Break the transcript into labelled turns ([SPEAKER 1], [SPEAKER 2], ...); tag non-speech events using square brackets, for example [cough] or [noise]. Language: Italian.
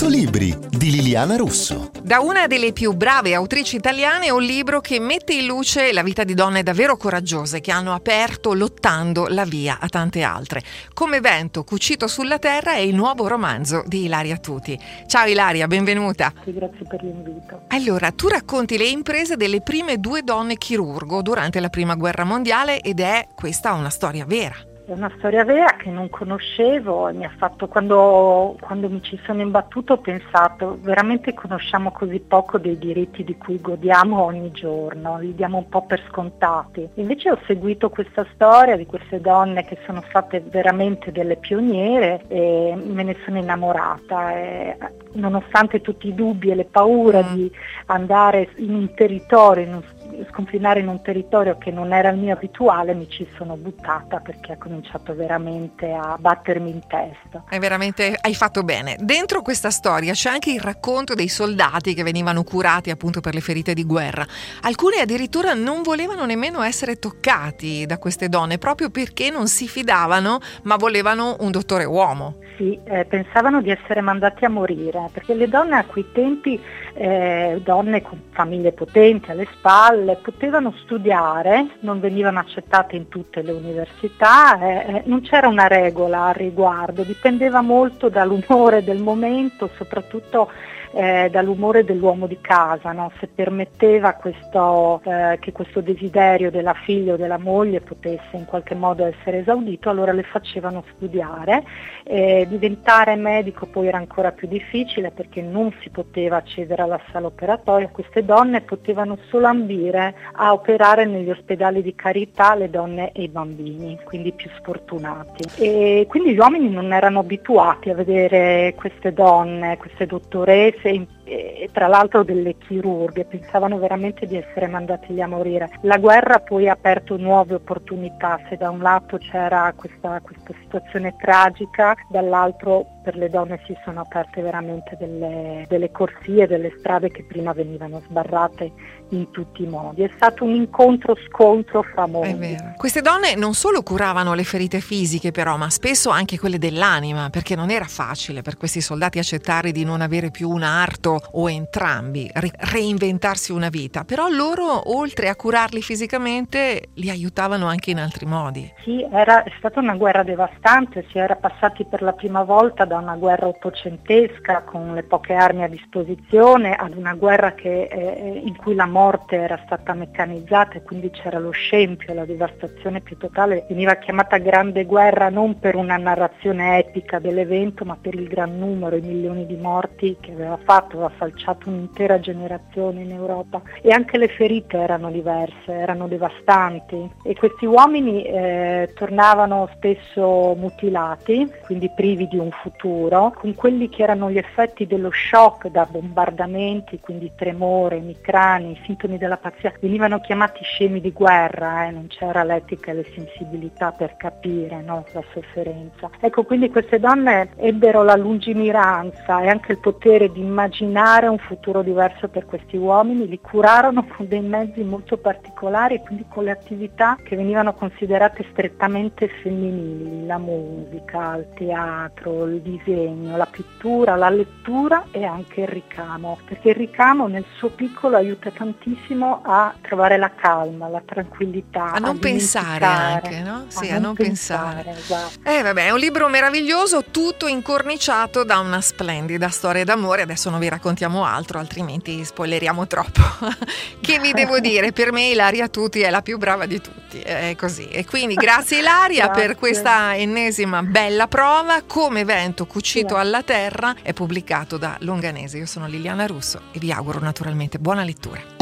[SPEAKER 1] 100 libri di Liliana Russo.
[SPEAKER 2] Da una delle più brave autrici italiane un libro che mette in luce la vita di donne davvero coraggiose che hanno aperto lottando la via a tante altre. Come vento cucito sulla terra è il nuovo romanzo di Ilaria Tuti. Ciao Ilaria, benvenuta.
[SPEAKER 3] Sì, grazie per l'invito.
[SPEAKER 2] Allora, tu racconti le imprese delle prime due donne chirurgo durante la Prima Guerra Mondiale ed è questa una storia vera.
[SPEAKER 3] È una storia vera che non conoscevo e mi ha fatto, quando, quando, mi ci sono imbattuto ho pensato, veramente conosciamo così poco dei diritti di cui godiamo ogni giorno, li diamo un po' per scontati. Invece ho seguito questa storia di queste donne che sono state veramente delle pioniere e me ne sono innamorata. E, nonostante tutti i dubbi e le paure mm. di andare in un territorio, in un sconfinare in un territorio che non era il mio abituale mi ci sono buttata perché ha cominciato veramente a battermi in testa.
[SPEAKER 2] È veramente, hai fatto bene. Dentro questa storia c'è anche il racconto dei soldati che venivano curati appunto per le ferite di guerra. Alcuni addirittura non volevano nemmeno essere toccati da queste donne proprio perché non si fidavano ma volevano un dottore uomo.
[SPEAKER 3] Sì, eh, pensavano di essere mandati a morire perché le donne a quei tempi, eh, donne con famiglie potenti alle spalle, quelle potevano studiare, non venivano accettate in tutte le università, eh, eh, non c'era una regola al riguardo, dipendeva molto dall'umore del momento, soprattutto eh, dall'umore dell'uomo di casa, no? se permetteva questo, eh, che questo desiderio della figlia o della moglie potesse in qualche modo essere esaudito, allora le facevano studiare. Eh, diventare medico poi era ancora più difficile perché non si poteva accedere alla sala operatoria, queste donne potevano solo ambire a operare negli ospedali di carità le donne e i bambini, quindi più sfortunati. E quindi gli uomini non erano abituati a vedere queste donne, queste dottoresse, e tra l'altro delle chirurghe, pensavano veramente di essere mandati lì a morire. La guerra poi ha aperto nuove opportunità, se da un lato c'era questa, questa situazione tragica, dall'altro per le donne si sono aperte veramente delle, delle corsie, delle strade che prima venivano sbarrate in tutti i modi. È stato un incontro-scontro fra mondi.
[SPEAKER 2] Queste donne non solo curavano le ferite fisiche però, ma spesso anche quelle dell'anima, perché non era facile per questi soldati accettare di non avere più un arto o entrambi, re- reinventarsi una vita, però loro oltre a curarli fisicamente li aiutavano anche in altri modi.
[SPEAKER 3] Sì, era, è stata una guerra devastante, si era passati per la prima volta da una guerra ottocentesca con le poche armi a disposizione ad una guerra che, eh, in cui la morte era stata meccanizzata e quindi c'era lo scempio, la devastazione più totale. Veniva chiamata Grande Guerra non per una narrazione epica dell'evento ma per il gran numero, i milioni di morti che aveva fatto, aveva falciato un'intera generazione in Europa e anche le ferite erano diverse, erano devastanti e questi uomini eh, tornavano spesso mutilati, quindi privi di un futuro, con quelli che erano gli effetti dello shock da bombardamenti, quindi tremore, emicrani, sintomi della pazzia, venivano chiamati scemi di guerra, eh, non c'era l'etica e le sensibilità per capire no, la sofferenza. Ecco, quindi queste donne ebbero la lungimiranza e anche il potere di immaginare un futuro diverso per questi uomini, li curarono con dei mezzi molto particolari, quindi con le attività che venivano considerate strettamente femminili, la musica, il teatro, il disegno, la pittura, la lettura e anche il ricamo, perché il ricamo nel suo piccolo aiuta tantissimo a trovare la calma, la tranquillità.
[SPEAKER 2] A non
[SPEAKER 3] a
[SPEAKER 2] pensare anche, no? Sì, a,
[SPEAKER 3] a
[SPEAKER 2] non,
[SPEAKER 3] non
[SPEAKER 2] pensare.
[SPEAKER 3] pensare esatto.
[SPEAKER 2] Eh vabbè, è un libro meraviglioso, tutto incorniciato da una splendida storia d'amore. Adesso non vi raccontiamo altro, altrimenti spoileriamo troppo. [laughs] che vi devo dire? Per me Ilaria Tutti è la più brava di tutti, è così. E quindi grazie Ilaria [laughs]
[SPEAKER 3] grazie.
[SPEAKER 2] per questa ennesima bella prova. Come vento cucito
[SPEAKER 3] Sì.
[SPEAKER 2] alla terra è pubblicato da Longanese. Io sono Liliana Russo e vi auguro naturalmente buona lettura.